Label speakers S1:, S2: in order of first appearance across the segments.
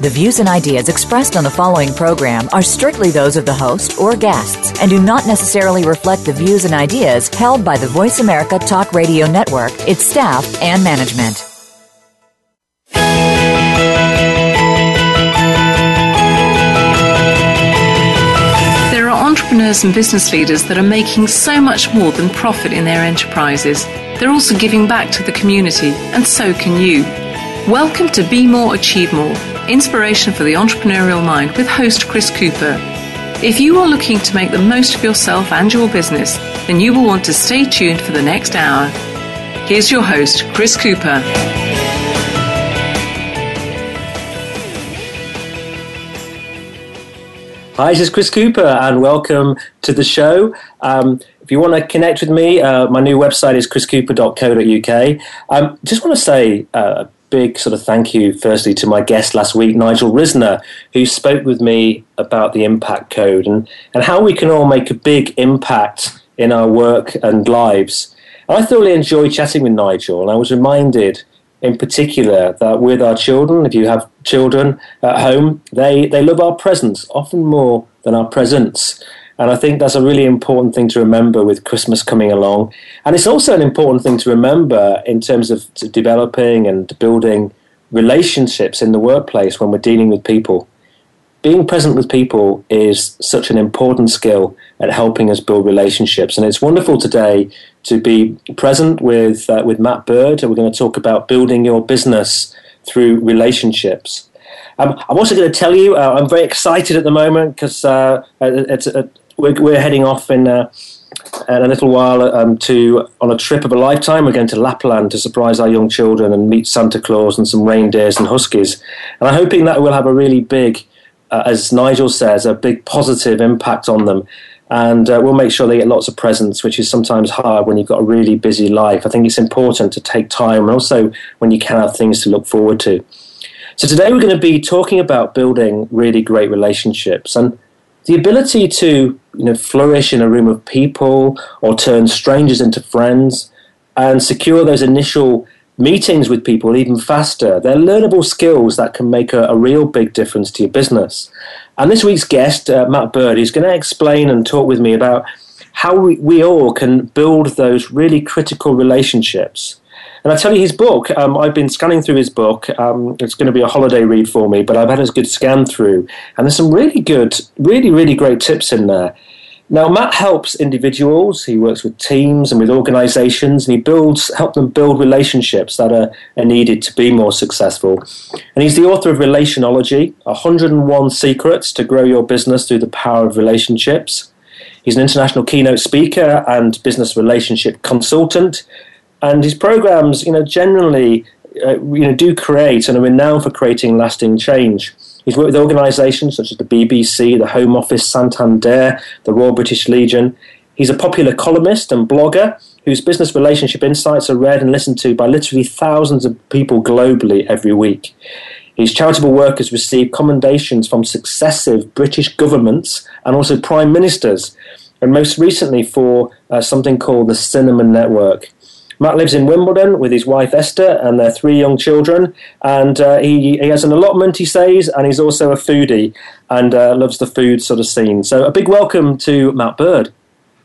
S1: The views and ideas expressed on the following program are strictly those of the host or guests and do not necessarily reflect the views and ideas held by the Voice America Talk Radio Network, its staff, and management.
S2: There are entrepreneurs and business leaders that are making so much more than profit in their enterprises. They're also giving back to the community, and so can you. Welcome to Be More, Achieve More Inspiration for the Entrepreneurial Mind with host Chris Cooper. If you are looking to make the most of yourself and your business, then you will want to stay tuned for the next hour. Here's your host, Chris Cooper.
S3: Hi, this is Chris Cooper, and welcome to the show. Um, if you want to connect with me, uh, my new website is chriscooper.co.uk. Um, just want to say uh, big sort of thank you, firstly, to my guest last week, Nigel Risner, who spoke with me about the impact code and, and how we can all make a big impact in our work and lives. And I thoroughly enjoyed chatting with Nigel, and I was reminded in particular that with our children, if you have children at home, they, they love our presence often more than our presents. And I think that's a really important thing to remember with Christmas coming along. And it's also an important thing to remember in terms of developing and building relationships in the workplace when we're dealing with people. Being present with people is such an important skill at helping us build relationships. And it's wonderful today to be present with uh, with Matt Bird. And We're going to talk about building your business through relationships. Um, I'm also going to tell you uh, I'm very excited at the moment because uh, it's uh, we're, we're, heading off in. Uh, in a little while um, to on a trip of a lifetime. We're going to Lapland to surprise our young children and meet Santa Claus and some reindeers and huskies. And I'm hoping that we'll have a really big, uh, as Nigel says, a big positive impact on them and uh, we'll make sure they get lots of presents, which is sometimes hard when you've got a really busy life. I think it's important to take time, and also when you can have things to look forward to. So today we're going to be talking about building really great relationships and the ability to you know flourish in a room of people or turn strangers into friends and secure those initial meetings with people even faster. They're learnable skills that can make a, a real big difference to your business. And this week's guest, uh, Matt Bird, is going to explain and talk with me about how we, we all can build those really critical relationships. And I tell you, his book, um, I've been scanning through his book. Um, it's going to be a holiday read for me, but I've had a good scan through. And there's some really good, really, really great tips in there. Now, Matt helps individuals, he works with teams and with organizations, and he builds, help them build relationships that are, are needed to be more successful. And he's the author of Relationology 101 Secrets to Grow Your Business Through the Power of Relationships. He's an international keynote speaker and business relationship consultant. And his programs, you know, generally, uh, you know, do create and are renowned for creating lasting change. He's worked with organisations such as the BBC, the Home Office, Santander, the Royal British Legion. He's a popular columnist and blogger whose business relationship insights are read and listened to by literally thousands of people globally every week. His charitable work has received commendations from successive British governments and also prime ministers, and most recently for uh, something called the Cinnamon Network. Matt lives in Wimbledon with his wife Esther and their three young children. And uh, he, he has an allotment, he says, and he's also a foodie and uh, loves the food sort of scene. So a big welcome to Matt Bird.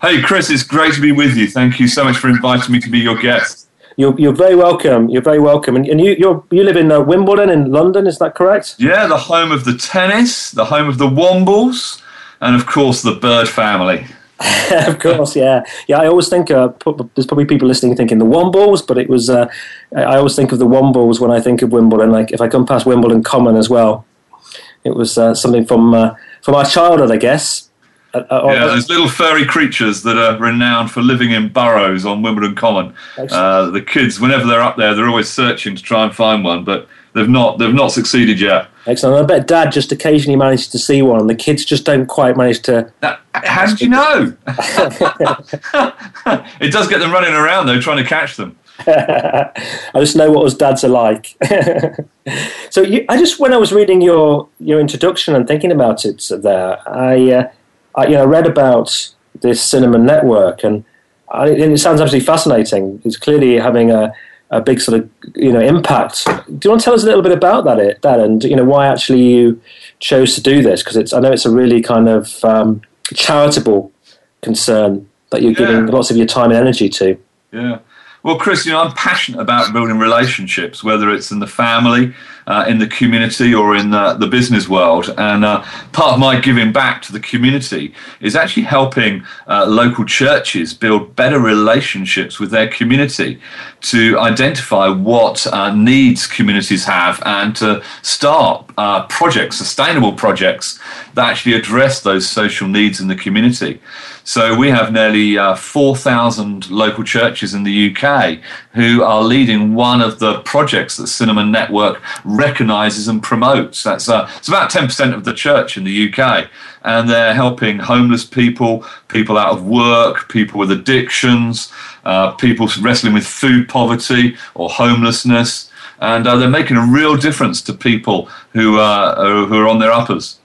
S4: Hey, Chris, it's great to be with you. Thank you so much for inviting me to be your guest.
S3: You're, you're very welcome. You're very welcome. And, and you you you live in uh, Wimbledon in London, is that correct?
S4: Yeah, the home of the tennis, the home of the Wombles, and of course the Bird family.
S3: of course, yeah, yeah. I always think uh, there's probably people listening thinking the Wombles, but it was uh, I always think of the Wombles when I think of Wimbledon. Like if I come past Wimbledon Common as well, it was uh, something from uh, from our childhood, I guess.
S4: Uh, uh, yeah, those little furry creatures that are renowned for living in burrows on Wimbledon Common. the kids, whenever they're up there, they're always searching to try and find one, but they've not they've not succeeded yet.
S3: Excellent. I bet Dad just occasionally manages to see one, and the kids just don't quite manage to.
S4: how did you know? it does get them running around though, trying to catch them.
S3: I just know what us dads are like. so you, I just, when I was reading your your introduction and thinking about it there, I, uh, I you know read about this Cinnamon Network, and, I, and it sounds absolutely fascinating. It's clearly having a a big sort of you know impact. Do you want to tell us a little bit about that? It that and you know why actually you chose to do this because it's I know it's a really kind of um, charitable concern that you're yeah. giving lots of your time and energy to.
S4: Yeah. Well, Chris, you know, I'm passionate about building relationships, whether it's in the family, uh, in the community, or in the, the business world. And uh, part of my giving back to the community is actually helping uh, local churches build better relationships with their community to identify what uh, needs communities have and to start uh, projects, sustainable projects that actually address those social needs in the community. So we have nearly uh, 4,000 local churches in the UK who are leading one of the projects that Cinnamon Network recognises and promotes. That's uh, it's about 10% of the church in the UK, and they're helping homeless people, people out of work, people with addictions, uh, people wrestling with food poverty or homelessness, and uh, they're making a real difference to people who uh, who are on their uppers.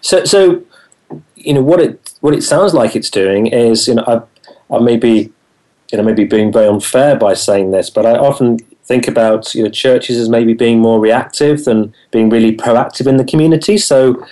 S3: So, so you know what it what it sounds like it's doing is you know I, I may be you know maybe being very unfair by saying this, but I often think about you know churches as maybe being more reactive than being really proactive in the community. So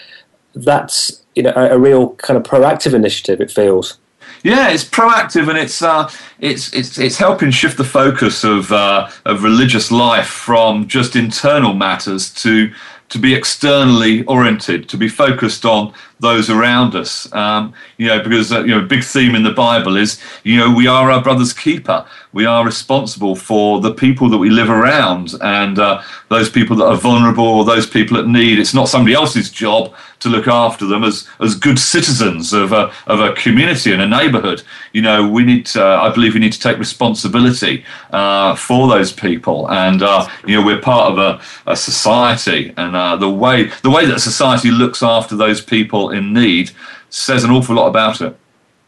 S3: that's you know a, a real kind of proactive initiative. It feels.
S4: Yeah, it's proactive and it's uh, it's it's it's helping shift the focus of uh, of religious life from just internal matters to to be externally oriented, to be focused on those around us. Um, you know, because uh, you know, a big theme in the Bible is you know we are our brother's keeper. We are responsible for the people that we live around and uh, those people that are vulnerable or those people that need. It's not somebody else's job to look after them as as good citizens of a of a community and a neighbourhood. You know, we need. To, uh, I believe we need to take responsibility uh, for those people, and uh, you know, we're part of a, a society, and uh, the way the way that society looks after those people in need says an awful lot about it.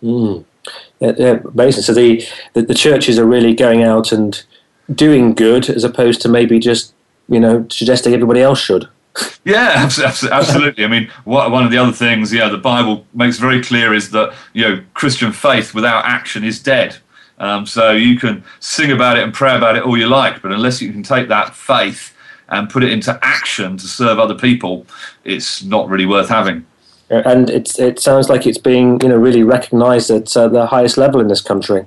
S3: Mm. Yeah, yeah, amazing. So the, the, the churches are really going out and doing good as opposed to maybe just you know suggesting everybody else should.
S4: Yeah, absolutely. I mean, one of the other things, yeah, the Bible makes very clear is that you know Christian faith without action is dead. Um, so you can sing about it and pray about it all you like, but unless you can take that faith and put it into action to serve other people, it's not really worth having
S3: and it's it sounds like it's being you know really recognised at uh, the highest level in this country.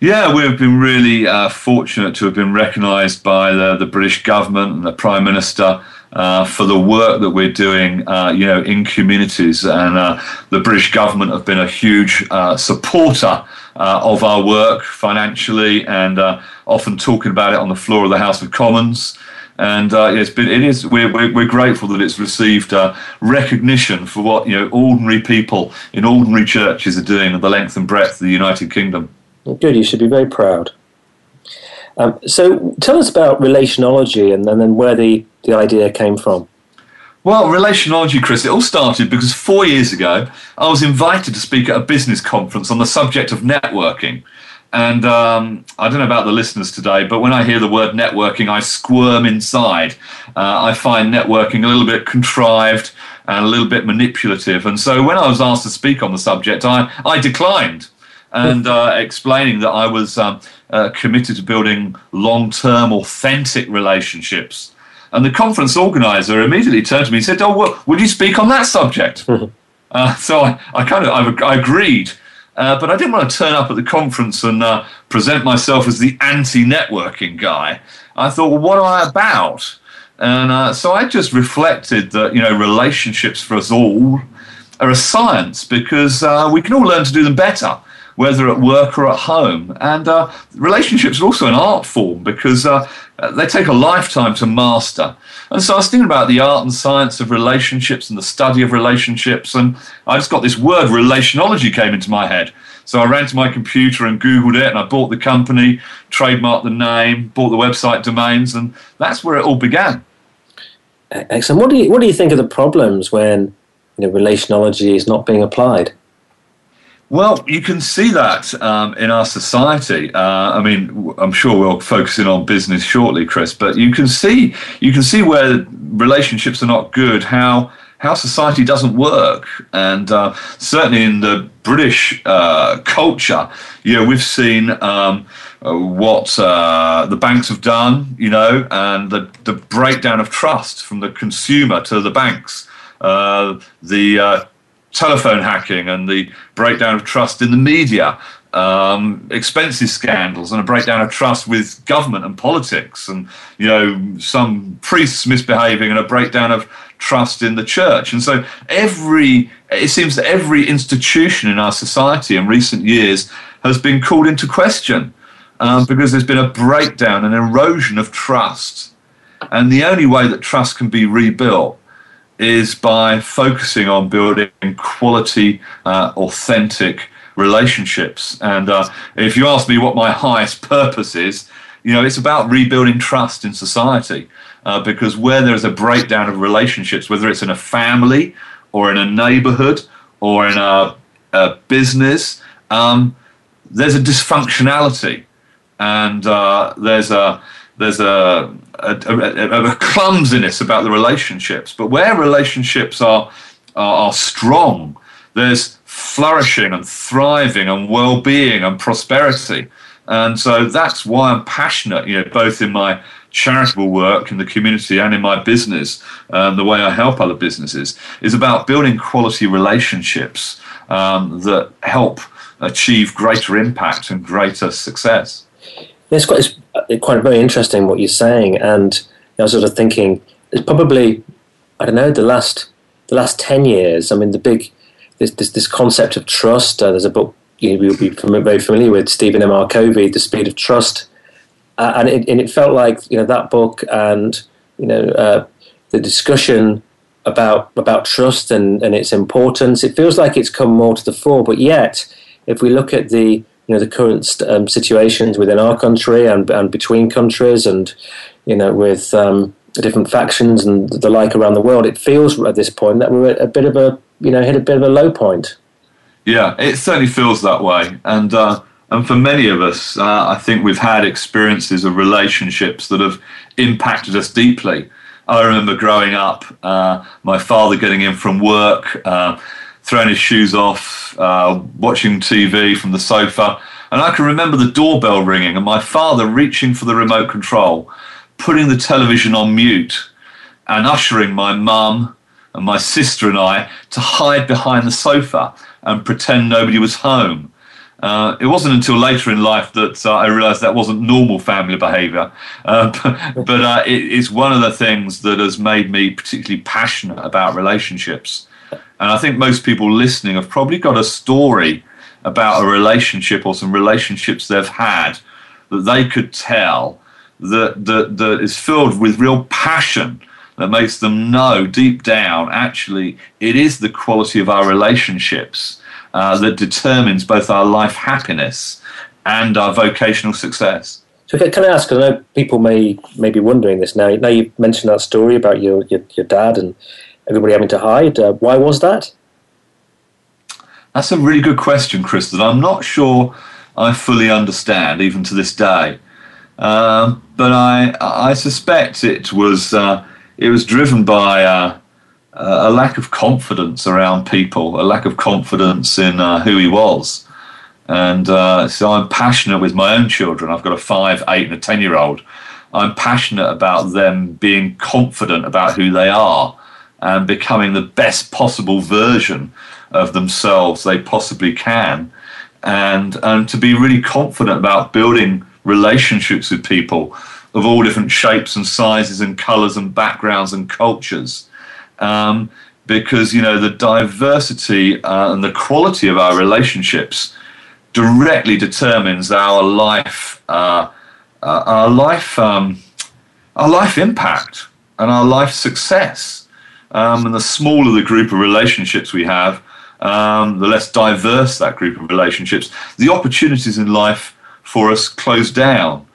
S4: Yeah, we've been really uh, fortunate to have been recognised by the, the British government and the Prime Minister uh, for the work that we're doing, uh, you know, in communities. And uh, the British government have been a huge uh, supporter of our work financially and often talking about it on the floor of the House of Commons and uh, it's been it is we're, we're, we're grateful that it's received uh, recognition for what you know ordinary people in ordinary churches are doing at the length and breadth of the United Kingdom.
S3: good, you should be very proud. Um, so tell us about relationology and, and then where the, the idea came from.
S4: Well, relationology, Chris, it all started because four years ago I was invited to speak at a business conference on the subject of networking. And um, I don't know about the listeners today, but when I hear the word networking, I squirm inside. Uh, I find networking a little bit contrived and a little bit manipulative. And so when I was asked to speak on the subject, I, I declined and uh, explaining that I was um, uh, committed to building long term, authentic relationships. And the conference organizer immediately turned to me and said, Oh, well, would you speak on that subject? Uh, so I, I kind of I, I agreed. Uh, but I didn't want to turn up at the conference and uh, present myself as the anti-networking guy. I thought, well, what am I about? And uh, so I just reflected that you know relationships for us all are a science because uh, we can all learn to do them better whether at work or at home. And uh, relationships are also an art form because uh, they take a lifetime to master. And so I was thinking about the art and science of relationships and the study of relationships, and I just got this word relationology came into my head. So I ran to my computer and Googled it, and I bought the company, trademarked the name, bought the website domains, and that's where it all began.
S3: Excellent. What do you what do you think of the problems when you know relationology is not being applied?
S4: Well, you can see that um, in our society. Uh, I mean, I'm sure we'll focus in on business shortly, Chris. But you can see you can see where relationships are not good. How how society doesn't work, and uh, certainly in the British uh, culture, you know, we've seen um, uh, what uh, the banks have done, you know, and the the breakdown of trust from the consumer to the banks, uh, the telephone hacking and the breakdown of trust in the media, um, expenses scandals, and a breakdown of trust with government and politics, and you know some priests misbehaving, and a breakdown of trust in the church. And so every it seems that every institution in our society in recent years has been called into question um, because there's been a breakdown, an erosion of trust. And the only way that trust can be rebuilt is by focusing on building quality, uh, authentic relationships. And uh, if you ask me what my highest purpose is, you know, it's about rebuilding trust in society. Uh, because where there's a breakdown of relationships, whether it's in a family or in a neighborhood or in a, a business, um, there's a dysfunctionality and uh, there's a there's a a, a, a, clumsiness about the relationships. But where relationships are, are, are strong, there's flourishing and thriving and well-being and prosperity. And so that's why I'm passionate, you know, both in my charitable work in the community and in my business, um, the way I help other businesses, is about building quality relationships um, that help achieve greater impact and greater success.
S3: It's quite, it's uh, quite very interesting what you're saying, and I was sort of thinking it's probably I don't know the last the last ten years. I mean, the big this this, this concept of trust. Uh, there's a book you you'll be very familiar with Stephen M. R. Covey, The Speed of Trust, uh, and it and it felt like you know that book and you know uh, the discussion about about trust and, and its importance. It feels like it's come more to the fore, but yet if we look at the you know the current um, situations within our country and and between countries, and you know with um, different factions and the like around the world, it feels at this point that we're at a bit of a you know hit a bit of a low point.
S4: Yeah, it certainly feels that way, and uh, and for many of us, uh, I think we've had experiences of relationships that have impacted us deeply. I remember growing up, uh, my father getting in from work uh, throwing his shoes off, uh, watching TV from the sofa. And I can remember the doorbell ringing and my father reaching for the remote control, putting the television on mute, and ushering my mum and my sister and I to hide behind the sofa and pretend nobody was home. Uh, it wasn't until later in life that uh, I realised that wasn't normal family behaviour. Uh, but, but uh, it, it's one of the things that has made me particularly passionate about relationships. And I think most people listening have probably got a story about a relationship or some relationships they've had that they could tell that, that, that is filled with real passion that makes them know deep down actually it is the quality of our relationships uh, that determines both our life happiness and our vocational success.
S3: So can I ask? I know people may may be wondering this now. Now you've mentioned that story about your your, your dad and everybody having to hide. Uh, why was that?
S4: That's a really good question, Chris, that I'm not sure I fully understand, even to this day. Uh, but I, I suspect it was, uh, it was driven by uh, a lack of confidence around people, a lack of confidence in uh, who he was. And uh, so I'm passionate with my own children. I've got a five, eight, and a 10 year old. I'm passionate about them being confident about who they are and becoming the best possible version of themselves they possibly can. And and to be really confident about building relationships with people of all different shapes and sizes and colors and backgrounds and cultures. Um, because you know the diversity uh, and the quality of our relationships directly determines our life uh, uh, our life um, our life impact and our life success um, and the smaller the group of relationships we have, um, the less diverse that group of relationships, the opportunities in life for us close down.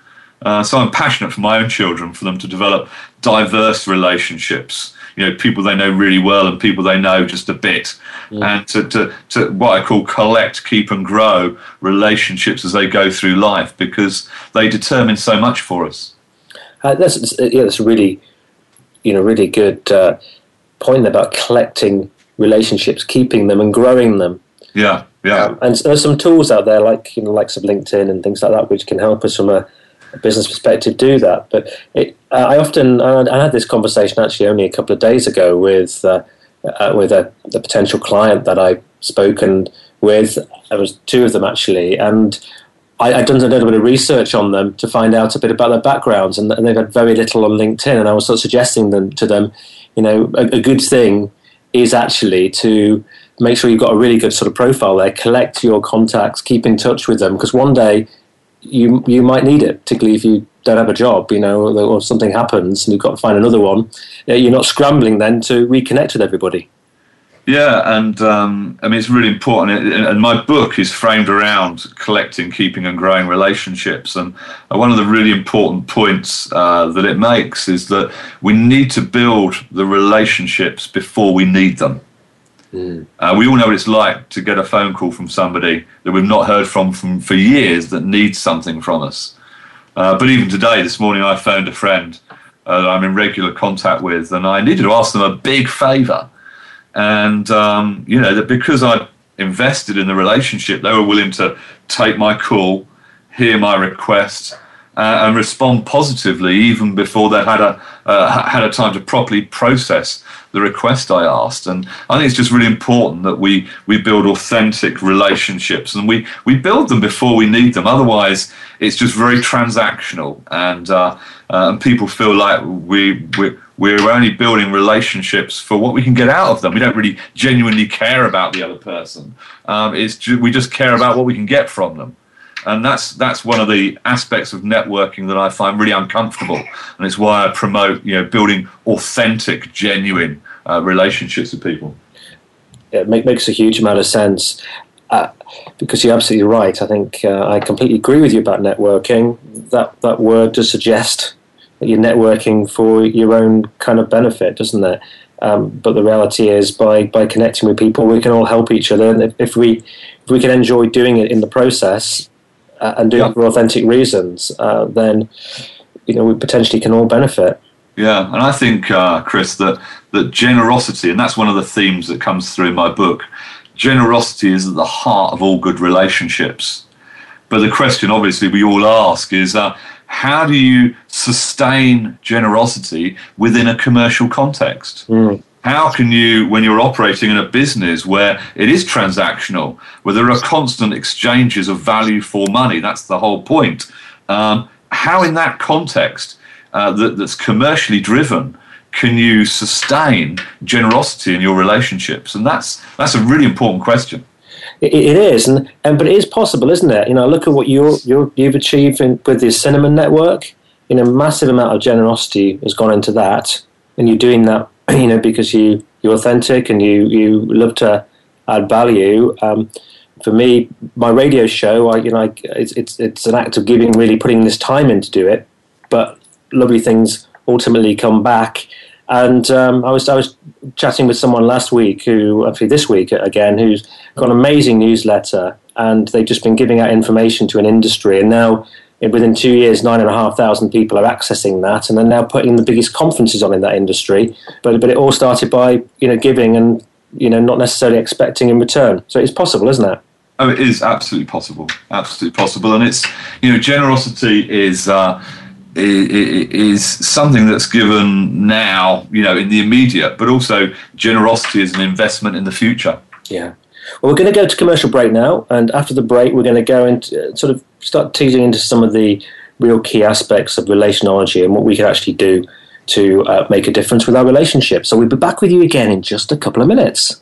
S4: Uh, so I'm passionate for my own children, for them to develop diverse relationships. you know people they know really well and people they know just a bit, mm. and to, to to what I call collect, keep, and grow relationships as they go through life because they determine so much for us.
S3: Uh, that's yeah, that's really you know really good uh, point about collecting relationships, keeping them, and growing them.
S4: Yeah, yeah. Um,
S3: and there's some tools out there like you know likes of LinkedIn and things like that which can help us from a, a business perspective do that. But it, uh, I often I had this conversation actually only a couple of days ago with uh, uh, with a, a, potential client that I spoken with. There was two of them actually, and I, had done a little bit of research on them to find out a bit about their backgrounds, and, and they've had very little on LinkedIn. And I was sort of suggesting them to them, you know, a, a good thing is actually to make sure you've got a really good sort of profile there. Collect your contacts, keep in touch with them, because one day you you might need it, particularly if you don't have a job, you know, or, or something happens and you've got to find another one. You're not scrambling then to reconnect with everybody.
S4: Yeah, and um, I mean it's really important. And my book is framed around collecting, keeping, and growing relationships. And one of the really important points uh, that it makes is that we need to build the relationships before we need them. Mm. Uh, we all know what it's like to get a phone call from somebody that we've not heard from, from for years that needs something from us. Uh, but even today, this morning, I phoned a friend uh, that I'm in regular contact with, and I needed to ask them a big favour. And, um, you know, that because I invested in the relationship, they were willing to take my call, hear my request, uh, and respond positively even before they had a uh, had a time to properly process the request I asked. And I think it's just really important that we we build authentic relationships and we we build them before we need them. Otherwise, it's just very transactional, and uh, uh and people feel like we we. We're only building relationships for what we can get out of them. We don't really genuinely care about the other person. Um, it's ju- we just care about what we can get from them and that's that's one of the aspects of networking that I find really uncomfortable, and it's why I promote you know building authentic, genuine uh, relationships with people.
S3: It make, makes a huge amount of sense. Uh, because you're absolutely right. I think uh, I completely agree with you about networking. That that word does suggest you're networking for your own kind of benefit, doesn't it? Um, but the reality is, by by connecting with people, we can all help each other. And if, if we if we can enjoy doing it in the process, uh, and do yeah. it for authentic reasons, uh, then you know we potentially can all benefit.
S4: Yeah, and I think, uh, Chris, that that generosity, and that's one of the themes that comes through in my book. Generosity is at the heart of all good relationships. But the question, obviously, we all ask is, uh, how do you sustain generosity within a commercial context? Mm how can you, when you're operating in a business where it is transactional, where there are constant exchanges of value for money, that's the whole point. Um, how, in that context uh, that, that's commercially driven, can you sustain generosity in your relationships? And that's that's a really important question.
S3: It is, and, and but it is possible, isn't it? You know, look at what you you you've achieved in, with the Cinnamon Network. You know, massive amount of generosity has gone into that, and you're doing that you know, because you you're authentic and you you love to add value. Um, for me, my radio show, I, you know, I, it's it's it's an act of giving, really putting this time in to do it. But lovely things ultimately come back. And um, I was I was chatting with someone last week who actually this week again who's got an amazing newsletter, and they've just been giving out information to an industry, and now within two years, nine and a half thousand people are accessing that, and they're now putting the biggest conferences on in that industry. But but it all started by you know giving and you know not necessarily expecting in return. So it's possible, isn't it?
S4: Oh, it is absolutely possible, absolutely possible, and it's you know generosity is. Uh, is something that's given now, you know, in the immediate, but also generosity is an investment in the future.
S3: Yeah. Well, we're going to go to commercial break now, and after the break, we're going to go into uh, sort of start teasing into some of the real key aspects of relationology and what we can actually do to uh, make a difference with our relationship. So we'll be back with you again in just a couple of minutes.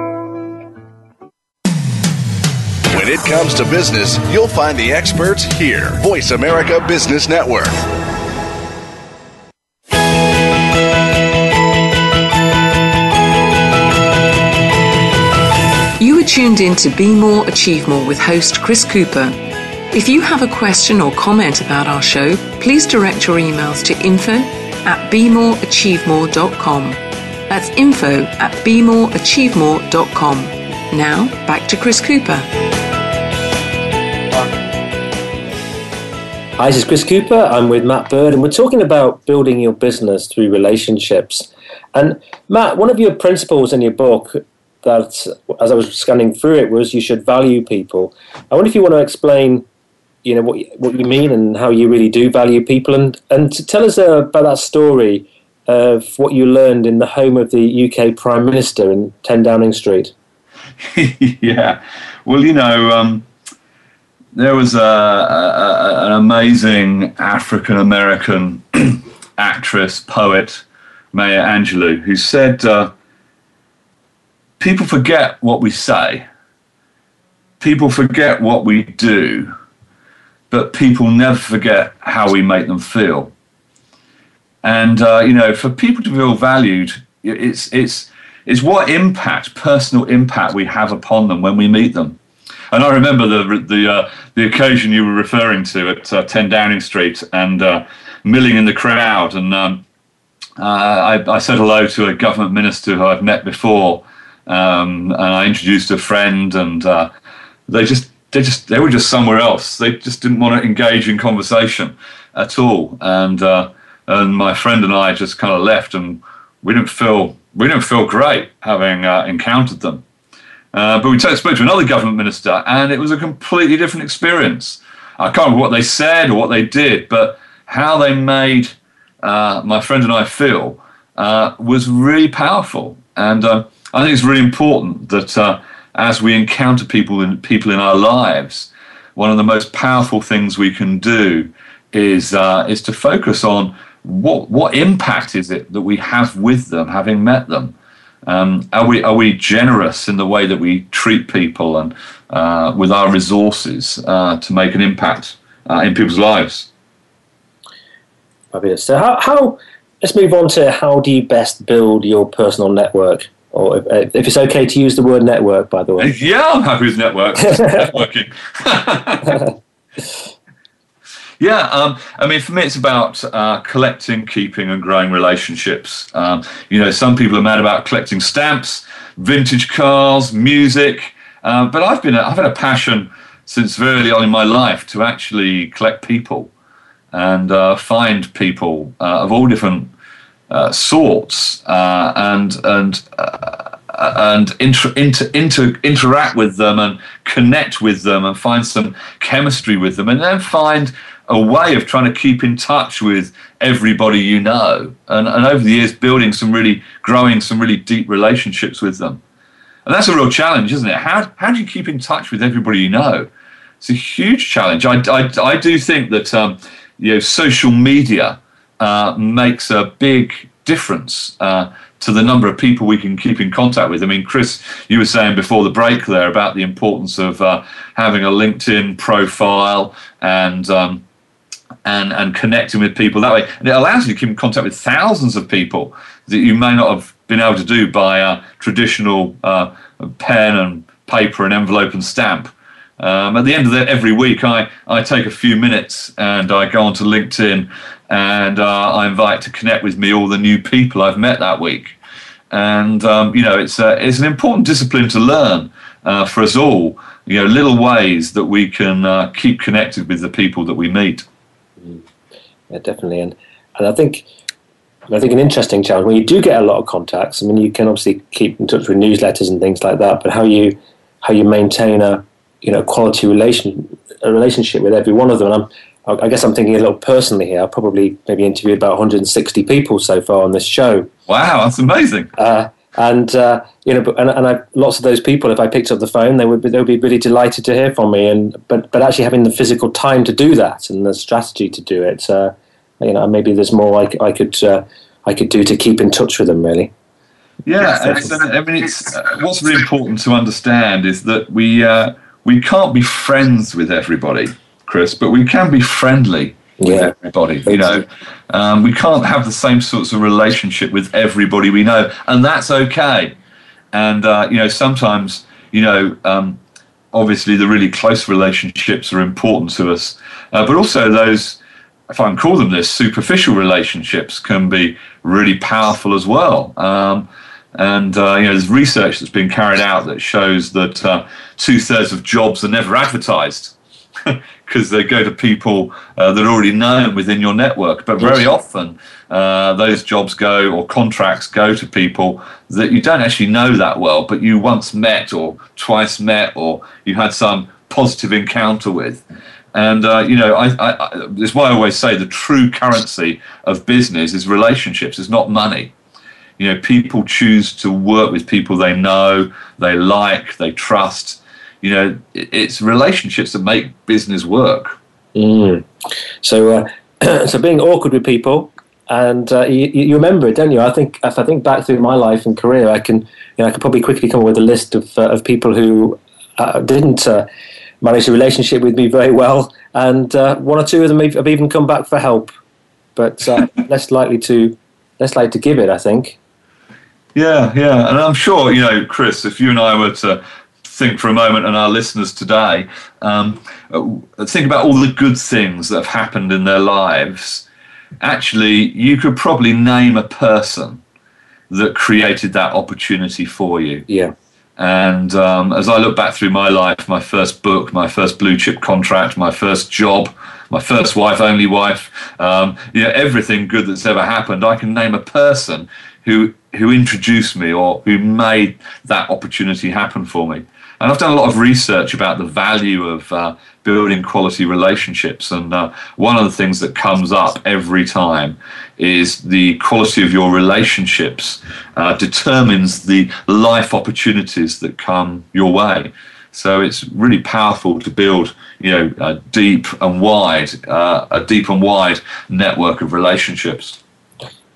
S5: It comes to business, you'll find the experts here. Voice America Business Network.
S2: You are tuned in to Be More, Achieve More with host Chris Cooper. If you have a question or comment about our show, please direct your emails to info at bemoreachievemore.com. That's info at bemoreachievemore.com. Now, back to Chris Cooper.
S3: Hi, this is Chris Cooper. I'm with Matt Bird, and we're talking about building your business through relationships. And Matt, one of your principles in your book that, as I was scanning through it, was you should value people. I wonder if you want to explain, you know, what what you mean and how you really do value people, and and to tell us uh, about that story of what you learned in the home of the UK Prime Minister in 10 Downing Street.
S4: yeah, well, you know. Um, there was a, a, an amazing African American actress, poet, Maya Angelou, who said, uh, People forget what we say, people forget what we do, but people never forget how we make them feel. And, uh, you know, for people to feel valued, it's, it's, it's what impact, personal impact we have upon them when we meet them. And I remember the the uh, the occasion you were referring to at uh, 10 Downing Street and uh, milling in the crowd. And um, uh, I, I, said hello to a government minister who I'd met before, um, and I introduced a friend, and uh, they just they just they were just somewhere else. They just didn't want to engage in conversation at all. And uh, and my friend and I just kind of left, and we didn't feel we didn't feel great having encountered them. Uh, but we spoke to another government minister, and it was a completely different experience. I can't remember what they said or what they did, but how they made uh, my friend and I feel uh, was really powerful. And uh, I think it's really important that uh, as we encounter people in people in our lives, one of the most powerful things we can do is uh, is to focus on what what impact is it that we have with them, having met them. Um, are we are we generous in the way that we treat people and uh, with our resources uh, to make an impact uh, in people's lives?
S3: Fabulous. So, how, how, let's move on to how do you best build your personal network? Or if, if it's okay to use the word network, by the way.
S4: Yeah, I'm happy with network. networking. Yeah, um, I mean, for me, it's about uh, collecting, keeping, and growing relationships. Um, you know, some people are mad about collecting stamps, vintage cars, music, uh, but I've been I've had a passion since very early on in my life to actually collect people and uh, find people uh, of all different uh, sorts and and and inter, inter, inter, interact with them and connect with them and find some chemistry with them and then find a way of trying to keep in touch with everybody you know, and, and over the years building some really growing some really deep relationships with them. And that's a real challenge, isn't it? How, how do you keep in touch with everybody you know? it's a huge challenge. I, I, I do think that um, you know social media uh, makes a big difference uh, to the number of people we can keep in contact with. I mean, Chris, you were saying before the break there about the importance of uh, having a LinkedIn profile and um, and and connecting with people that way, and it allows you to keep in contact with thousands of people that you may not have been able to do by a traditional uh, pen and paper and envelope and stamp. Um, at the end of the, every week, I, I take a few minutes and I go onto LinkedIn and uh, I invite to connect with me all the new people I've met that week. And um, you know, it's uh, it's an important discipline to learn uh, for us all. You know, little ways that we can uh, keep connected with the people that we meet.
S3: Yeah, definitely, and and I think I think an interesting challenge when you do get a lot of contacts. I mean, you can obviously keep in touch with newsletters and things like that, but how you how you maintain a you know quality relation a relationship with every one of them. And I'm, I guess I'm thinking a little personally here. I've probably maybe interviewed about 160 people so far on this show.
S4: Wow, that's amazing.
S3: Uh, and uh, you know, and, and I, lots of those people, if I picked up the phone, they would be, they would be really delighted to hear from me. And but but actually having the physical time to do that and the strategy to do it, uh, you know, maybe there's more I, I could uh, I could do to keep in touch with them. Really.
S4: Yeah, I mean, it's uh, what's really important to understand is that we uh, we can't be friends with everybody, Chris, but we can be friendly with yeah. everybody. You know, um, we can't have the same sorts of relationship with everybody we know, and that's okay. And uh, you know, sometimes you know, um, obviously the really close relationships are important to us, uh, but also those, if I can call them this, superficial relationships can be really powerful as well. Um, and uh, you know, there's research that's been carried out that shows that uh, two thirds of jobs are never advertised because they go to people uh, that are already known within your network. But very often, uh, those jobs go or contracts go to people that you don't actually know that well, but you once met or twice met or you had some positive encounter with. And uh, you know, I, I, I, it's why I always say the true currency of business is relationships. It's not money you know, people choose to work with people they know, they like, they trust. You know, it's relationships that make business work.
S3: Mm. So, uh, so being awkward with people, and uh, you, you, remember it, don't you? I think if I think back through my life and career, I can, you know, I could probably quickly come up with a list of uh, of people who uh, didn't uh, manage a relationship with me very well, and uh, one or two of them have even come back for help, but less likely to less likely to give it. I think.
S4: Yeah, yeah, and I'm sure you know, Chris, if you and I were to think for a moment, and our listeners today, um, think about all the good things that have happened in their lives. Actually, you could probably name a person that created that opportunity for you.
S3: Yeah.
S4: And um, as I look back through my life, my first book, my first blue chip contract, my first job, my first wife, only wife, um, yeah, everything good that's ever happened, I can name a person who who introduced me or who made that opportunity happen for me. And I've done a lot of research about the value of uh, building quality relationships. And uh, one of the things that comes up every time is the quality of your relationships uh, determines the life opportunities that come your way. So it's really powerful to build, you know, a deep and wide, uh, a deep and wide network of relationships.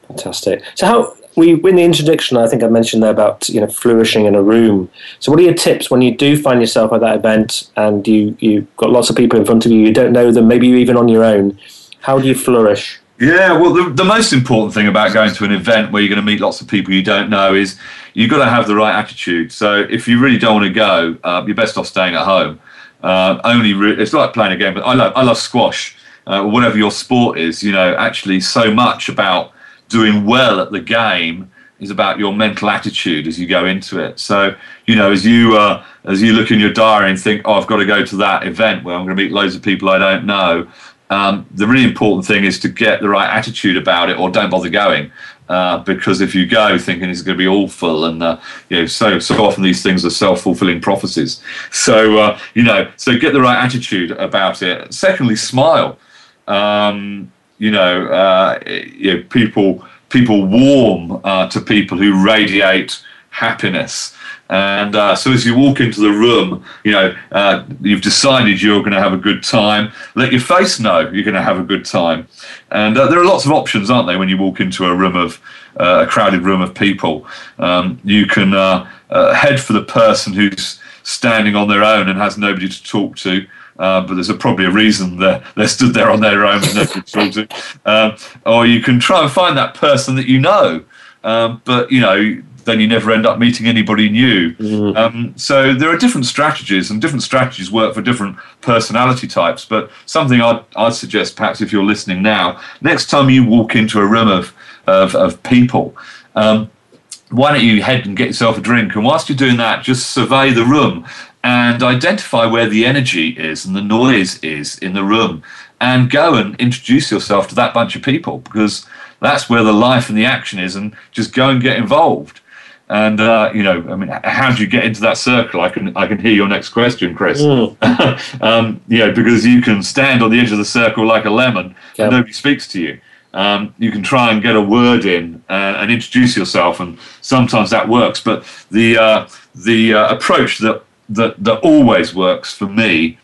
S3: Fantastic. So how we in the introduction, I think I mentioned there about you know flourishing in a room. So, what are your tips when you do find yourself at that event and you you've got lots of people in front of you, you don't know them, maybe you're even on your own? How do you flourish?
S4: Yeah, well, the, the most important thing about going to an event where you're going to meet lots of people you don't know is you've got to have the right attitude. So, if you really don't want to go, uh, you're best off staying at home. Uh, only re- it's like playing a game, but I love I love squash. Uh, whatever your sport is, you know, actually so much about doing well at the game is about your mental attitude as you go into it. So, you know, as you uh, as you look in your diary and think, oh, I've got to go to that event where I'm going to meet loads of people I don't know. Um, the really important thing is to get the right attitude about it, or don't bother going. Uh, because if you go thinking it's going to be awful, and uh, you know, so so often these things are self fulfilling prophecies. So uh, you know, so get the right attitude about it. Secondly, smile. Um, you know, uh, you know people people warm uh, to people who radiate happiness. And uh, so as you walk into the room, you know, uh, you've decided you're going to have a good time. Let your face know you're going to have a good time. And uh, there are lots of options, aren't there, when you walk into a room of uh, a crowded room of people. Um, you can uh, uh, head for the person who's standing on their own and has nobody to talk to. Uh, but there's a, probably a reason they're, they're stood there on their own with nobody to talk. Um, or you can try and find that person that you know, um, but you know then you never end up meeting anybody new. Mm. Um, so there are different strategies, and different strategies work for different personality types. But something I'd, I'd suggest, perhaps if you're listening now, next time you walk into a room of of, of people. Um, why don't you head and get yourself a drink? And whilst you're doing that, just survey the room and identify where the energy is and the noise is in the room and go and introduce yourself to that bunch of people because that's where the life and the action is and just go and get involved and uh, you know i mean how do you get into that circle i can i can hear your next question chris mm. um, you know because you can stand on the edge of the circle like a lemon yep. and nobody speaks to you um, you can try and get a word in and, and, introduce yourself, and sometimes that works. But the uh, the uh, approach that, that that always works for me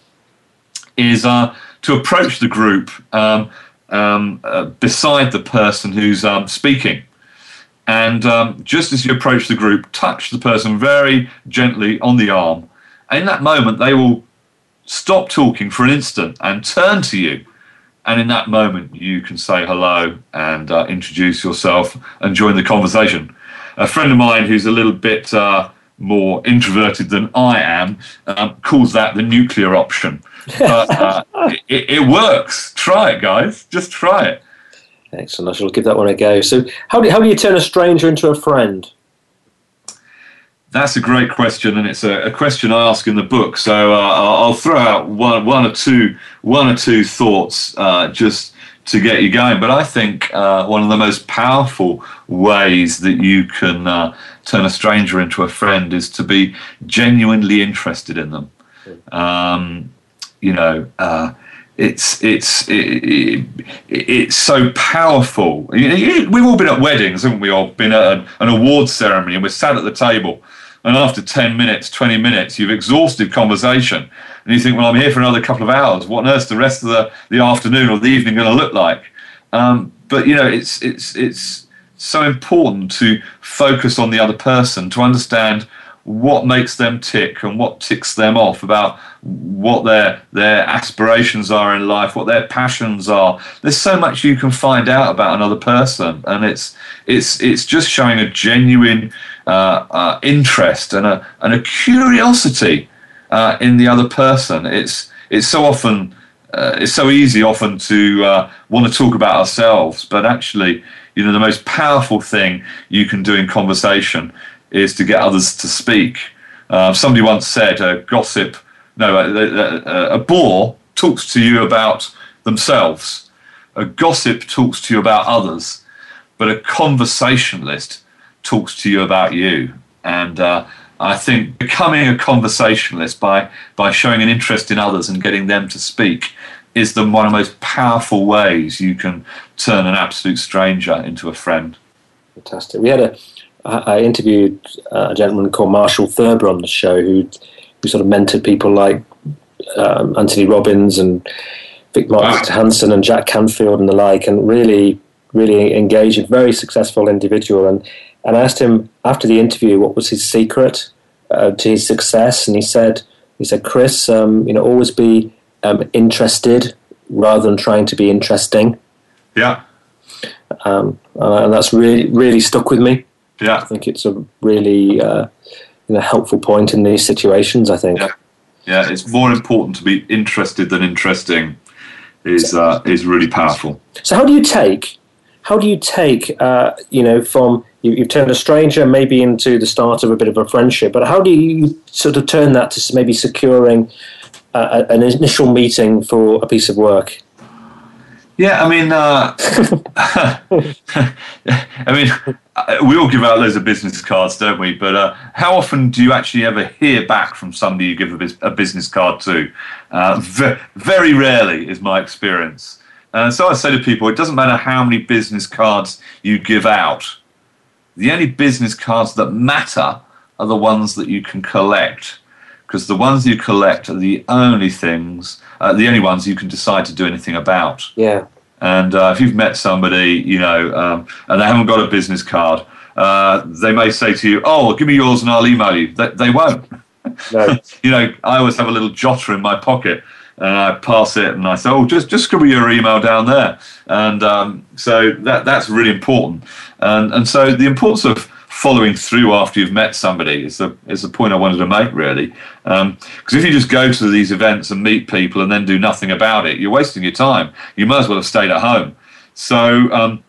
S4: is uh, to approach the group um, um, uh, beside the person who's um, speaking. And um, just as you approach the group, touch the person very gently on the arm. In that moment, they will stop talking for an instant and turn to you and in that moment, you can say hello and uh, introduce yourself and join the conversation. A friend of mine who's a little bit uh, more introverted than I am um, calls that the nuclear option. But uh, it, it, works. Try it, guys. Just try it.
S3: Excellent. I shall give that one a go. So, how do, how do you turn a stranger into a friend?
S4: That's a great question, and it's a, a question I ask in the book. So uh, I'll throw out one, one or two, one or two thoughts uh, just to get you going. But I think uh, one of the most powerful ways that you can uh, turn a stranger into a friend is to be genuinely interested in them. Um, you know, uh, it's it's it, it, it's so powerful. We've all been at weddings, haven't we? All been at an, an awards ceremony, and we're sat at the table and after 10 minutes, 20 minutes, you've exhausted conversation. And you think, well, I'm here for another couple of hours. What on earth is the rest of the, the afternoon or the evening going to look like? Um, but, you know, it's, it's, it's so important to focus on the other person, to understand what makes them tick and what ticks them off about what their their aspirations are in life, what their passions are. There's so much you can find out about another person, and it's it's it's just showing a genuine uh, uh, interest and a and a curiosity uh, in the other person. It's it's so often uh, it's so easy often to want to talk about ourselves, but actually, you know, the most powerful thing you can do in conversation is to get others to speak. Somebody once said, "A gossip, no, a, a, a bore talks to you about themselves. A gossip talks to you about others, but a conversationalist talks to you about you. And uh, I think becoming a conversationalist by, by showing an interest in others and getting them to speak is the one of the most powerful ways you can turn an absolute stranger into a friend.
S3: Fantastic. We had a, I interviewed a gentleman called Marshall Thurber on the show who, who sort of mentored people like um, Anthony Robbins and Vic Mark wow. Hansen and Jack Canfield and the like, and really, really engaged, very successful individual. And and I asked him after the interview what was his secret uh, to his success, and he said, he said, Chris, um, you know, always be um, interested rather than trying to be interesting.
S4: Yeah.
S3: Um, and that's really really stuck with me.
S4: Yeah.
S3: I think it's a really uh, you know, helpful point in these situations. I think.
S4: Yeah. Yeah, it's more important to be interested than interesting. Is uh, is really powerful.
S3: So how do you take how do you take uh, you know from you, have turned a stranger maybe into the start of a bit of a friendship, but how do you sort of turn that to maybe securing uh, an initial meeting for a piece of work?
S4: Yeah, I mean, uh, I mean, we all give out loads of business cards, don't we? But uh, how often do you actually ever hear back from somebody you give a, a business card to? Uh, very rarely, is my experience. Uh, so I say to people, it doesn't matter how many business cards you give out the only business cards that matter are the ones that you can collect because the ones you collect are the only things, uh, the only ones you can decide to do anything about.
S3: Yeah.
S4: And uh, if you've met somebody, you know, um, and they haven't got a business card, uh, they may say to you, "Oh, give me yours and I'll email you." They, they won't.
S3: No.
S4: you know, I always have a little jotter in my pocket, and I pass it, and I say, "Oh, just just scribble your email down there." And um, so that that's really important. And and so the importance of following through after you've met somebody is the is the point I wanted to make really. Because um, if you just go to these events and meet people and then do nothing about it, you're wasting your time. You might as well have stayed at home. So. Um,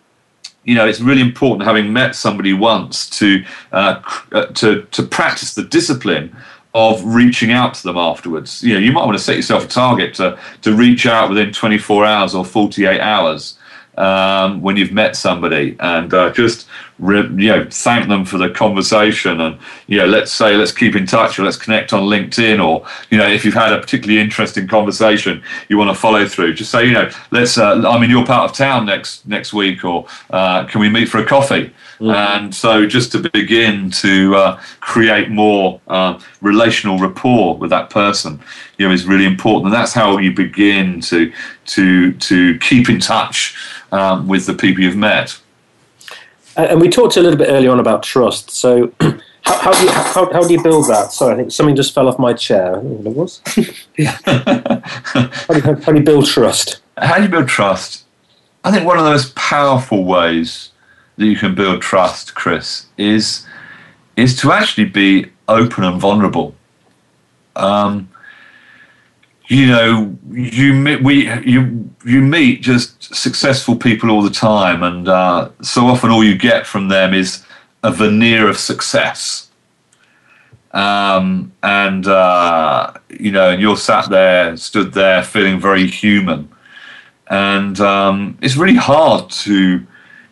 S4: you know, it's really important having met somebody once to uh, uh, to to practice the discipline of reaching out to them afterwards. You know, you might want to set yourself a target to to reach out within 24 hours or 48 hours um, when you've met somebody and uh, just re- you know thank them for the conversation and you know let's say let's keep in touch or let's connect on LinkedIn or you know if you've had a particularly interesting conversation you want to follow through just say you know let's uh, I'm in your part of town next next week or uh, can we meet for a coffee mm-hmm. and so just to begin to uh, create more uh, relational rapport with that person you know is really important and that's how you begin to to to keep in touch um, with the people you've met.
S3: And we talked a little bit earlier on about trust. So, how, how, do you how, how, do you build that? Sorry, I think something just fell off my chair. I don't know what it was. how, do you, how do you build trust?
S4: How do you build trust? I think one of the most powerful ways that you can build trust, Chris, is is to actually be open and vulnerable. Um, you know, you we you you meet just successful people all the time, and uh, so often all you get from them is a veneer of success. Um, and uh, you know, you're sat there, stood there, feeling very human, and um, it's really hard to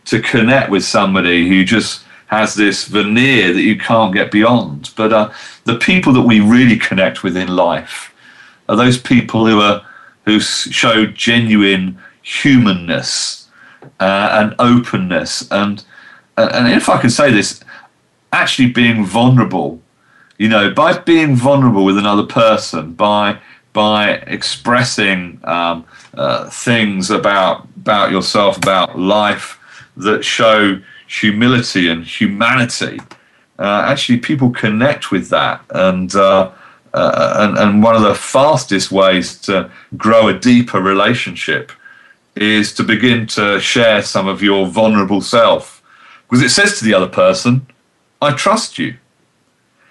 S4: to connect with somebody who just has this veneer that you can't get beyond. But uh, the people that we really connect with in life are those people who are who show genuine humanness uh, and openness and and if I can say this, actually being vulnerable, you know, by being vulnerable with another person, by by expressing um, uh, things about about yourself, about life that show humility and humanity. Uh, actually, people connect with that, and uh, uh, and, and one of the fastest ways to grow a deeper relationship is to begin to share some of your vulnerable self because it says to the other person i trust you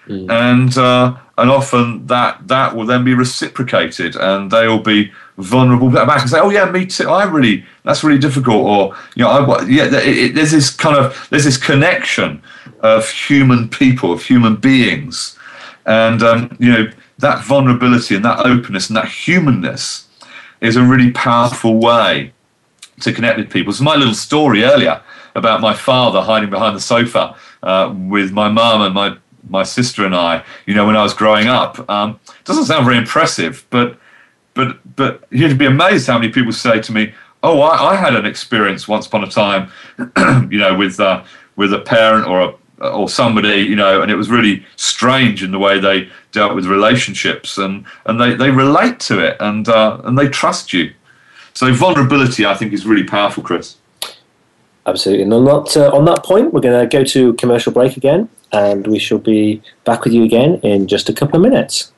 S4: mm. and uh, and often that that will then be reciprocated and they will be vulnerable back and say oh yeah me too i really that's really difficult or you know I, yeah it, it, there's this kind of there's this connection of human people of human beings and um, you know that vulnerability and that openness and that humanness is a really powerful way to connect with people. So my little story earlier about my father hiding behind the sofa uh, with my mum and my my sister and I, you know, when I was growing up, um, doesn't sound very impressive, but but but you'd be amazed how many people say to me, "Oh, I, I had an experience once upon a time, you know, with uh, with a parent or a or somebody, you know, and it was really strange in the way they dealt with relationships, and and they, they relate to it, and uh, and they trust you. So vulnerability, I think, is really powerful, Chris.
S3: Absolutely. And uh, on that point, we're going to go to commercial break again, and we shall be back with you again in just a couple of minutes.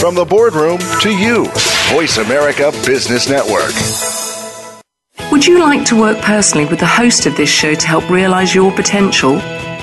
S5: From the boardroom to you, Voice America Business Network.
S2: Would you like to work personally with the host of this show to help realize your potential?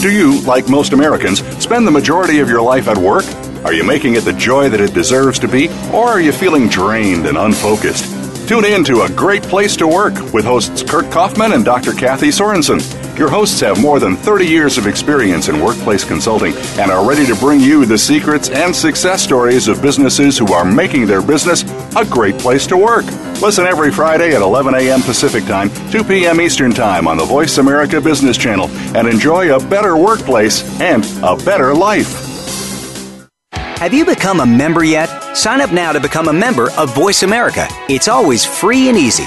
S5: Do you, like most Americans, spend the majority of your life at work? Are you making it the joy that it deserves to be, or are you feeling drained and unfocused? Tune in to A Great Place to Work with hosts Kurt Kaufman and Dr. Kathy Sorensen. Your hosts have more than 30 years of experience in workplace consulting and are ready to bring you the secrets and success stories of businesses who are making their business a great place to work. Listen every Friday at 11 a.m. Pacific Time, 2 p.m. Eastern Time on the Voice America Business Channel and enjoy a better workplace and a better life.
S6: Have you become a member yet? Sign up now to become a member of Voice America. It's always free and easy.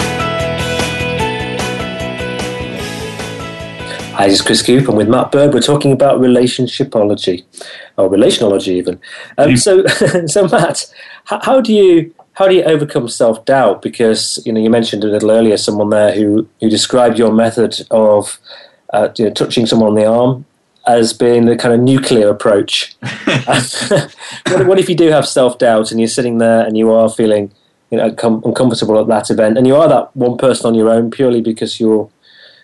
S3: Hi, this is Chris Cooper. I'm with Matt Bird. We're talking about relationshipology, or relationology even. Um, so, so Matt, how, how do you how do you overcome self doubt? Because you know you mentioned a little earlier someone there who who described your method of uh, you know, touching someone on the arm as being the kind of nuclear approach. what, what if you do have self doubt and you're sitting there and you are feeling you know uncomfortable at that event, and you are that one person on your own purely because you're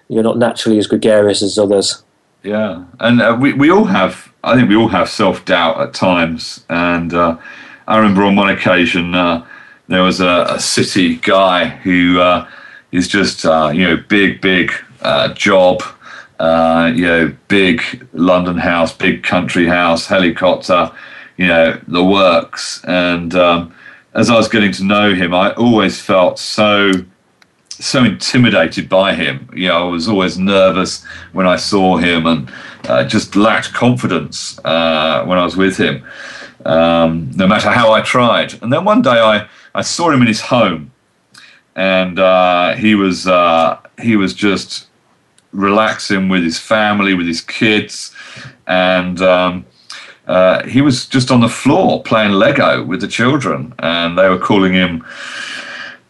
S3: you're not naturally as gregarious as others.
S4: Yeah, and uh, we we all have. I think we all have self doubt at times, and uh, I remember on one occasion uh, there was a, a, city guy who uh, is just uh, you know big big uh, job. you know, big London house, big country house, helicopter, you know, the works. And um, as I was getting to know him, I always felt so so intimidated by him. You know, I was always nervous when I saw him, and uh, just lacked confidence uh, when I was with him, um, no matter how I tried. And then one day I, I saw him in his home, and uh, he was uh, he was just relaxing with his family, with his kids, and um, uh, he was just on the floor playing Lego with the children, and they were calling him.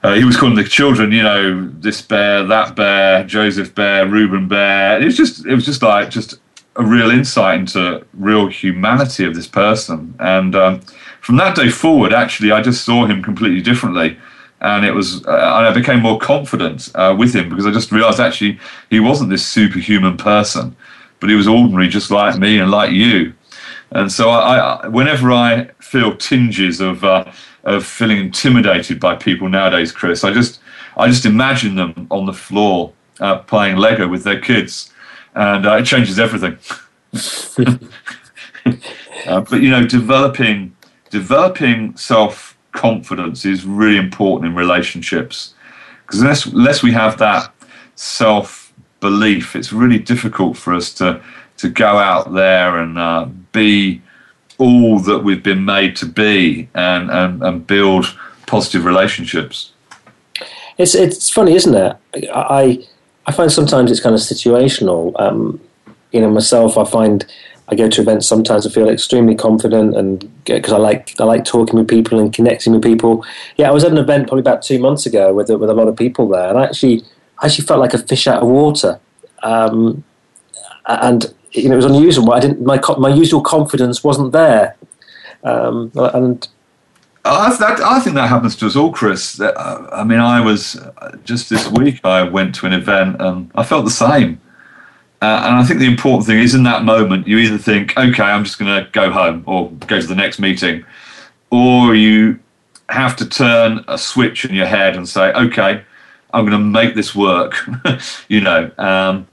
S4: Uh, he was calling the children, you know, this bear, that bear, Joseph Bear, Reuben Bear. It was just, it was just like just a real insight into real humanity of this person. And um, from that day forward, actually, I just saw him completely differently, and it was, uh, I became more confident uh, with him because I just realised actually he wasn't this superhuman person, but he was ordinary, just like me and like you. And so, I, I whenever I feel tinges of uh, of feeling intimidated by people nowadays, Chris, I just I just imagine them on the floor uh, playing Lego with their kids, and uh, it changes everything. Uh, but you know, developing developing self confidence is really important in relationships because unless unless we have that self belief, it's really difficult for us to to go out there and uh, be all that we've been made to be and, and, and build positive relationships.
S3: It's it's funny, isn't it? I I find sometimes it's kind of situational. Um, you know, myself, I find I go to events sometimes I feel extremely confident and because I like I like talking with people and connecting with people. Yeah, I was at an event probably about two months ago with with a lot of people there, and I actually I actually felt like a fish out of water. Um, and you know, it was unusual. I didn't my my usual confidence wasn't there, um, and.
S4: I, that, I think that happens to us all, Chris. Uh, I mean, I was uh, just this week. I went to an event and I felt the same. Uh, and I think the important thing is in that moment, you either think, okay, I'm just going to go home or go to the next meeting, or you have to turn a switch in your head and say, okay, I'm going to make this work. you know, um,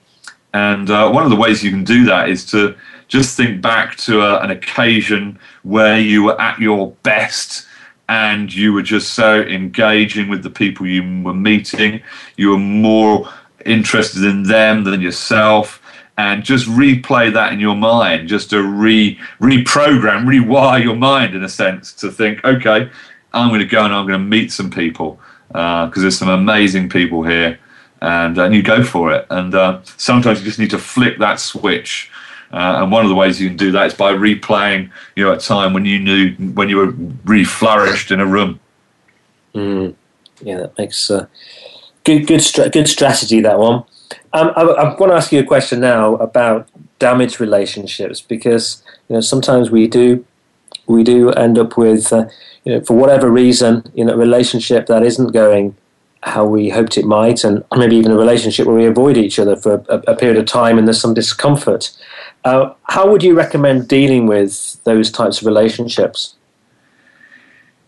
S4: and uh, one of the ways you can do that is to just think back to a, an occasion where you were at your best and you were just so engaging with the people you were meeting. You were more interested in them than yourself and just replay that in your mind, just to re reprogram, rewire your mind in a sense to think, okay, I'm going to go and I'm going to meet some people because uh, there's some amazing people here, and, and you go for it. And uh, sometimes you just need to flick that switch. Uh, and one of the ways you can do that is by replaying, you know, a time when you knew when you were really reflourished in a room.
S3: Mm. Yeah, that makes uh, good, good, good strategy. That one. Um, I, I want to ask you a question now about damaged relationships because you know sometimes we do we do end up with uh, you know for whatever reason you know a relationship that isn't going how we hoped it might and maybe even a relationship where we avoid each other for a, a period of time and there's some discomfort uh, how would you recommend dealing with those types of relationships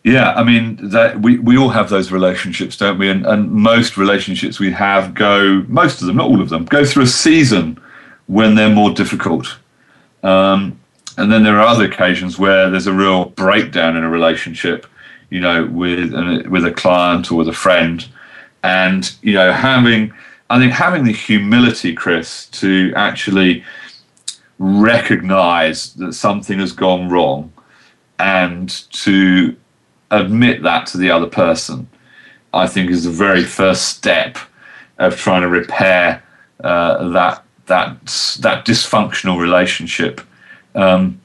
S4: yeah, I mean that we, we all have those relationships, don't we? And and most relationships we have go most of them, not all of them, go through a season when they're more difficult. Um, and then there are other occasions where there's a real breakdown in a relationship, you know, with with a client or with a friend, and you know having I think having the humility, Chris, to actually recognize that something has gone wrong and to admit that to the other person, I think is the very first step of trying to repair uh, that that that dysfunctional relationship. Because um,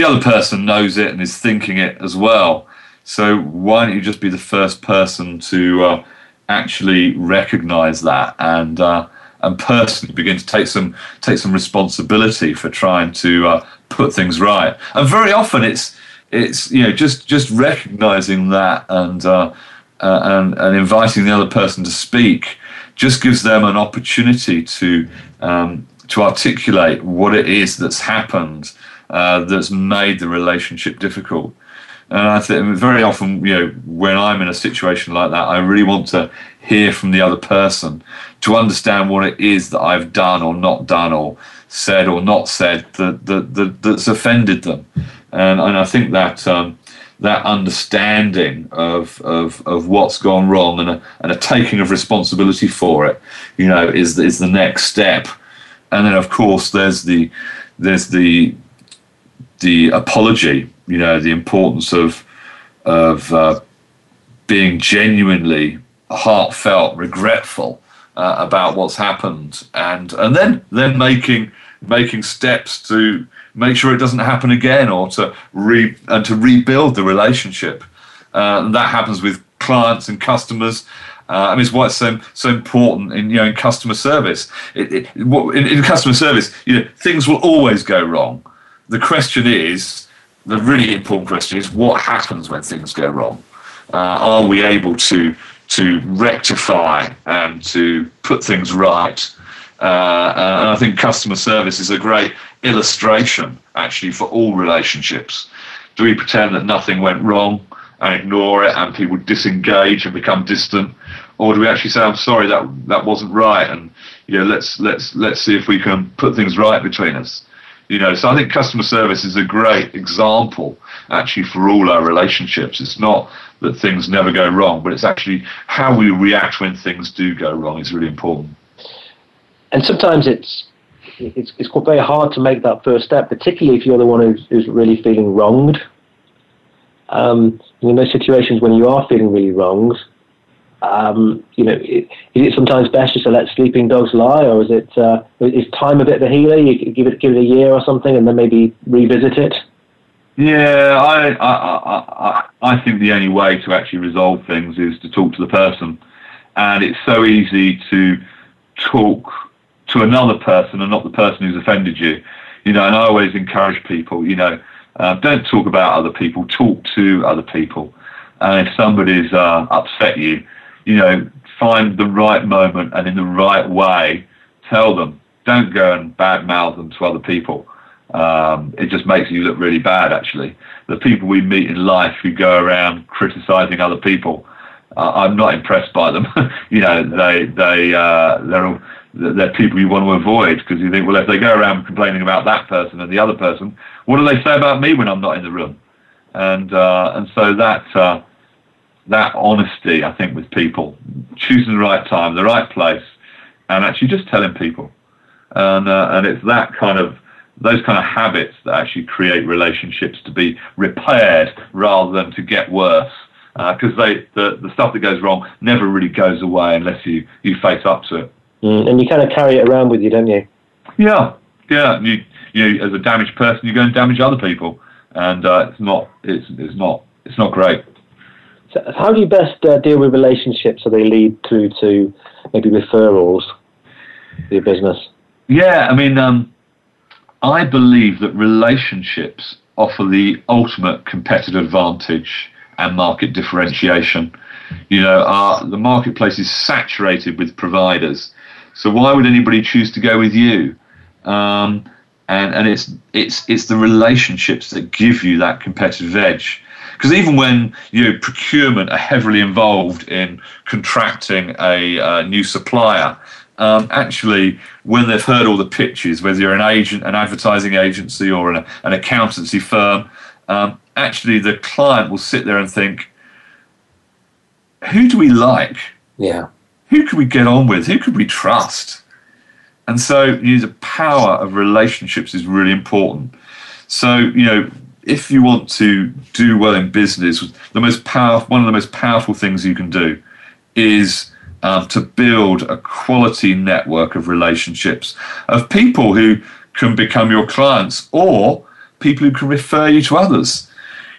S4: the other person knows it and is thinking it as well. So why don't you just be the first person to uh, actually recognise that and uh, and personally begin to take some take some responsibility for trying to uh, put things right. And very often it's it's you know just just recognizing that and uh, uh, and and inviting the other person to speak just gives them an opportunity to um, to articulate what it is that's happened uh, that's made the relationship difficult. And I think very often, you know, when I'm in a situation like that, I really want to hear from the other person to understand what it is that I've done or not done or said or not said that, that, that that's offended them and and I think that um, that understanding of, of of what's gone wrong and a, and a taking of responsibility for it, you know, is is the next step. And then of course there's the there's the the apology, you know, the importance of of uh, being genuinely heartfelt, regretful uh, about what's happened, and and then then making making steps to make sure it doesn't happen again or to re and to rebuild the relationship. Uh, and that happens with clients and customers. Uh, I mean, it's why it's so so important in you know in customer service. It, it, in, in customer service, you know, things will always go wrong. The question is, the really important question is, what happens when things go wrong? Uh, are we able to to rectify and to put things right? Uh, and I think customer service is a great illustration, actually, for all relationships. Do we pretend that nothing went wrong and ignore it and people disengage and become distant? Or do we actually say, I'm sorry, that, that wasn't right, and you know, let's, let's, let's see if we can put things right between us? You know, so I think customer service is a great example actually for all our relationships. It's not that things never go wrong, but it's actually how we react when things do go wrong is really important
S3: and sometimes it's it's it's quite very hard to make that first step, particularly if you're the one who's, who's really feeling wronged. Um, in those situations when you are feeling really wronged, um, you know, is it sometimes best just to let sleeping dogs lie, or is it uh, is time a bit a healer? You give it give it a year or something, and then maybe revisit it.
S4: Yeah, I, I I I think the only way to actually resolve things is to talk to the person, and it's so easy to talk to another person and not the person who's offended you. You know, and I always encourage people, you know, uh, don't talk about other people, talk to other people. And if somebody's uh, upset you, you know, find the right moment and in the right way, tell them. Don't go and badmouth them to other people. Um, it just makes you look really bad, actually. The people we meet in life who go around criticizing other people, uh, I'm not impressed by them. you know, they they uh, they're they're people you want to avoid because you think, well, if they go around complaining about that person and the other person, what do they say about me when I'm not in the room? And uh, and so that uh, that honesty, I think, with people, choosing the right time, the right place, and actually just telling people. And, uh, and it's that kind of those kind of habits that actually create relationships to be repaired rather than to get worse. Because uh, they the, the stuff that goes wrong never really goes away unless you, you face up to it.
S3: Mm, and you kind of carry it around with you, don't you?
S4: Yeah, yeah. You, you as a damaged person, you go and damage other people, and uh, it's not it's it's not it's not great.
S3: So how do you best uh, deal with relationships so they lead through to maybe referrals for your business?
S4: Yeah, I mean, um, I believe that relationships offer the ultimate competitive advantage and market differentiation. You know, our, the marketplace is saturated with providers. So why would anybody choose to go with you? Um, and and it's it's it's the relationships that give you that competitive edge. Because even when you know, procurement are heavily involved in contracting a uh, new supplier, um, actually, when they've heard all the pitches, whether you're an agent, an advertising agency, or an, an accountancy firm, um, actually the client will sit there and think, who do we like?
S3: Yeah.
S4: Who could we get on with? Who could we trust? And so, you know, the power of relationships is really important. So, you know, if you want to do well in business, the most powerful, one of the most powerful things you can do is um, to build a quality network of relationships of people who can become your clients or people who can refer you to others.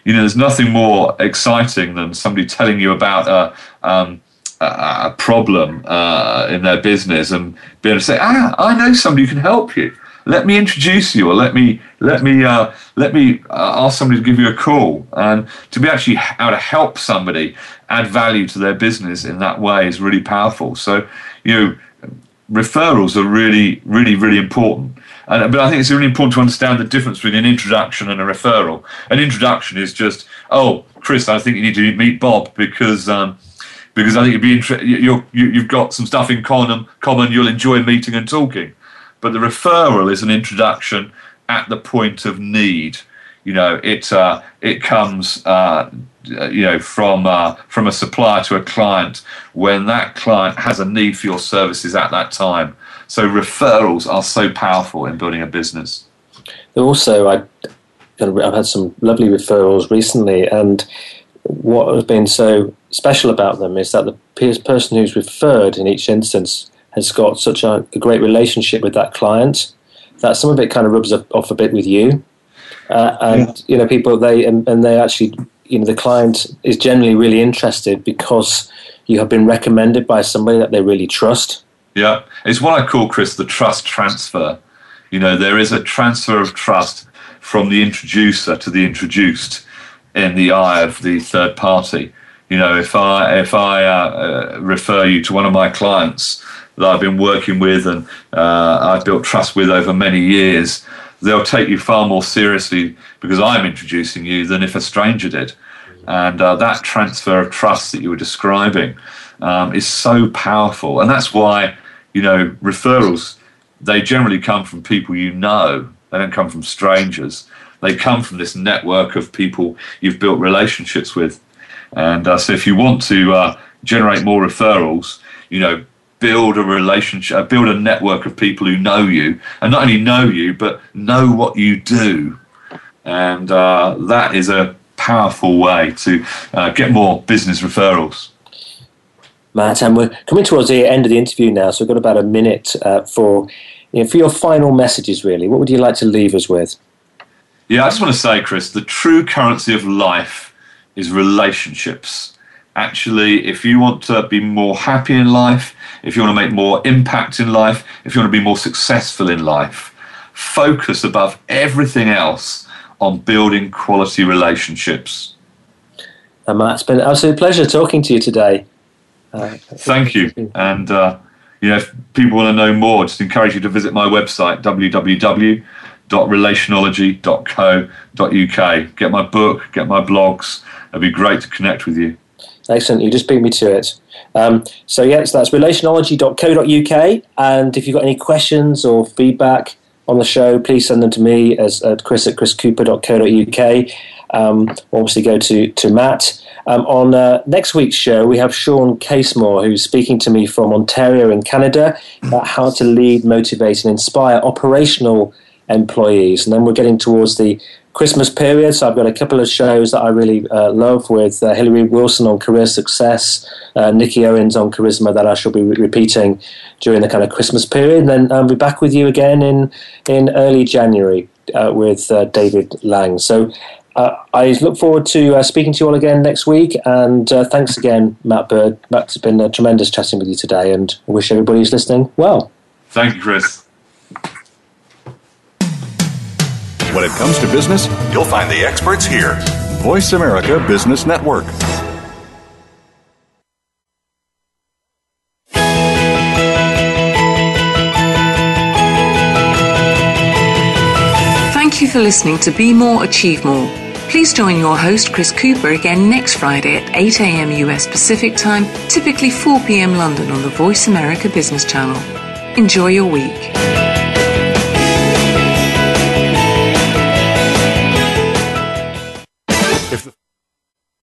S4: You know, there's nothing more exciting than somebody telling you about a, um, a problem uh, in their business and being able to say, "Ah, I know somebody who can help you." Let me introduce you or let me let me uh, let me uh, ask somebody to give you a call and to be actually able to help somebody add value to their business in that way is really powerful so you know referrals are really really really important and, but I think it's really important to understand the difference between an introduction and a referral an introduction is just oh Chris I think you need to meet Bob because um, because I think you'd be interested. You, you've got some stuff in common. Common, you'll enjoy meeting and talking. But the referral is an introduction at the point of need. You know, it uh, it comes uh, you know from uh, from a supplier to a client when that client has a need for your services at that time. So referrals are so powerful in building a business.
S3: Also, I I've had some lovely referrals recently, and what has been so special about them is that the person who's referred in each instance has got such a, a, great relationship with that client that some of it kind of rubs off a bit with you. Uh, and yeah. you know, people they and, and, they actually, you know, the client is generally really interested because you have been recommended by somebody that they really trust.
S4: Yeah, it's what I call Chris the trust transfer. You know, there is a transfer of trust from the introducer to the introduced in the eye of the third party. You know, if I if I uh, uh, refer you to one of my clients that I've been working with and uh, I've built trust with over many years, they'll take you far more seriously because I'm introducing you than if a stranger did. And uh, that transfer of trust that you were describing um, is so powerful. And that's why, you know, referrals, they generally come from people you know, they don't come from strangers. They come from this network of people you've built relationships with. And uh, so if you want to uh, generate more referrals, you know, build a relationship, uh, build a network of people who know you, and not only know you, but know what you do. And uh, that is a powerful way to uh, get more business referrals.
S3: Matt, and we're coming towards the end of the interview now, so we've got about a minute uh, for you know, for your final messages. Really, what would you like to leave us with?
S4: Yeah, I just want to say, Chris, the true currency of life is relationships. Actually, if you want to be more happy in life, if you want to make more impact in life, if you want to be more successful in life, focus above everything else on building quality relationships.
S3: And Matt, it's been an absolute pleasure talking to you today.
S4: Uh, Thank you. And uh, you know, if people want to know more, just encourage you to visit my website www.relationology.co.uk. Get my book, get my blogs. It'd be great to connect with you.
S3: Excellent. You just beat me to it. Um, so, yes, that's relationology.co.uk. And if you've got any questions or feedback on the show, please send them to me as at chris at chriscooper.co.uk. Um, obviously, go to, to Matt. Um, on uh, next week's show, we have Shawn Casemore, who's speaking to me from Ontario in Canada about how to lead, motivate, and inspire operational employees. And then we're getting towards the Christmas period, so I've got a couple of shows that I really uh, love with uh, Hillary Wilson on career success, uh, Nikki Owens on charisma that I shall be re- repeating during the kind of Christmas period. And then I'll be back with you again in in early January uh, with uh, David Lang. So uh, I look forward to speaking to you all again next week. And thanks again, Matt Bird. Matt, it's been uh, tremendous chatting with you today, and I wish everybody who's listening well.
S4: Thank you, Chris.
S5: When it comes to business, you'll find the experts here. Voice America Business Network.
S2: Thank you for listening to Be More, Achieve More. Please join your host, Chris Cooper, again next Friday at 8 a.m. US Pacific Time, typically 4 p.m. London on the Voice America Business Channel. Enjoy your week.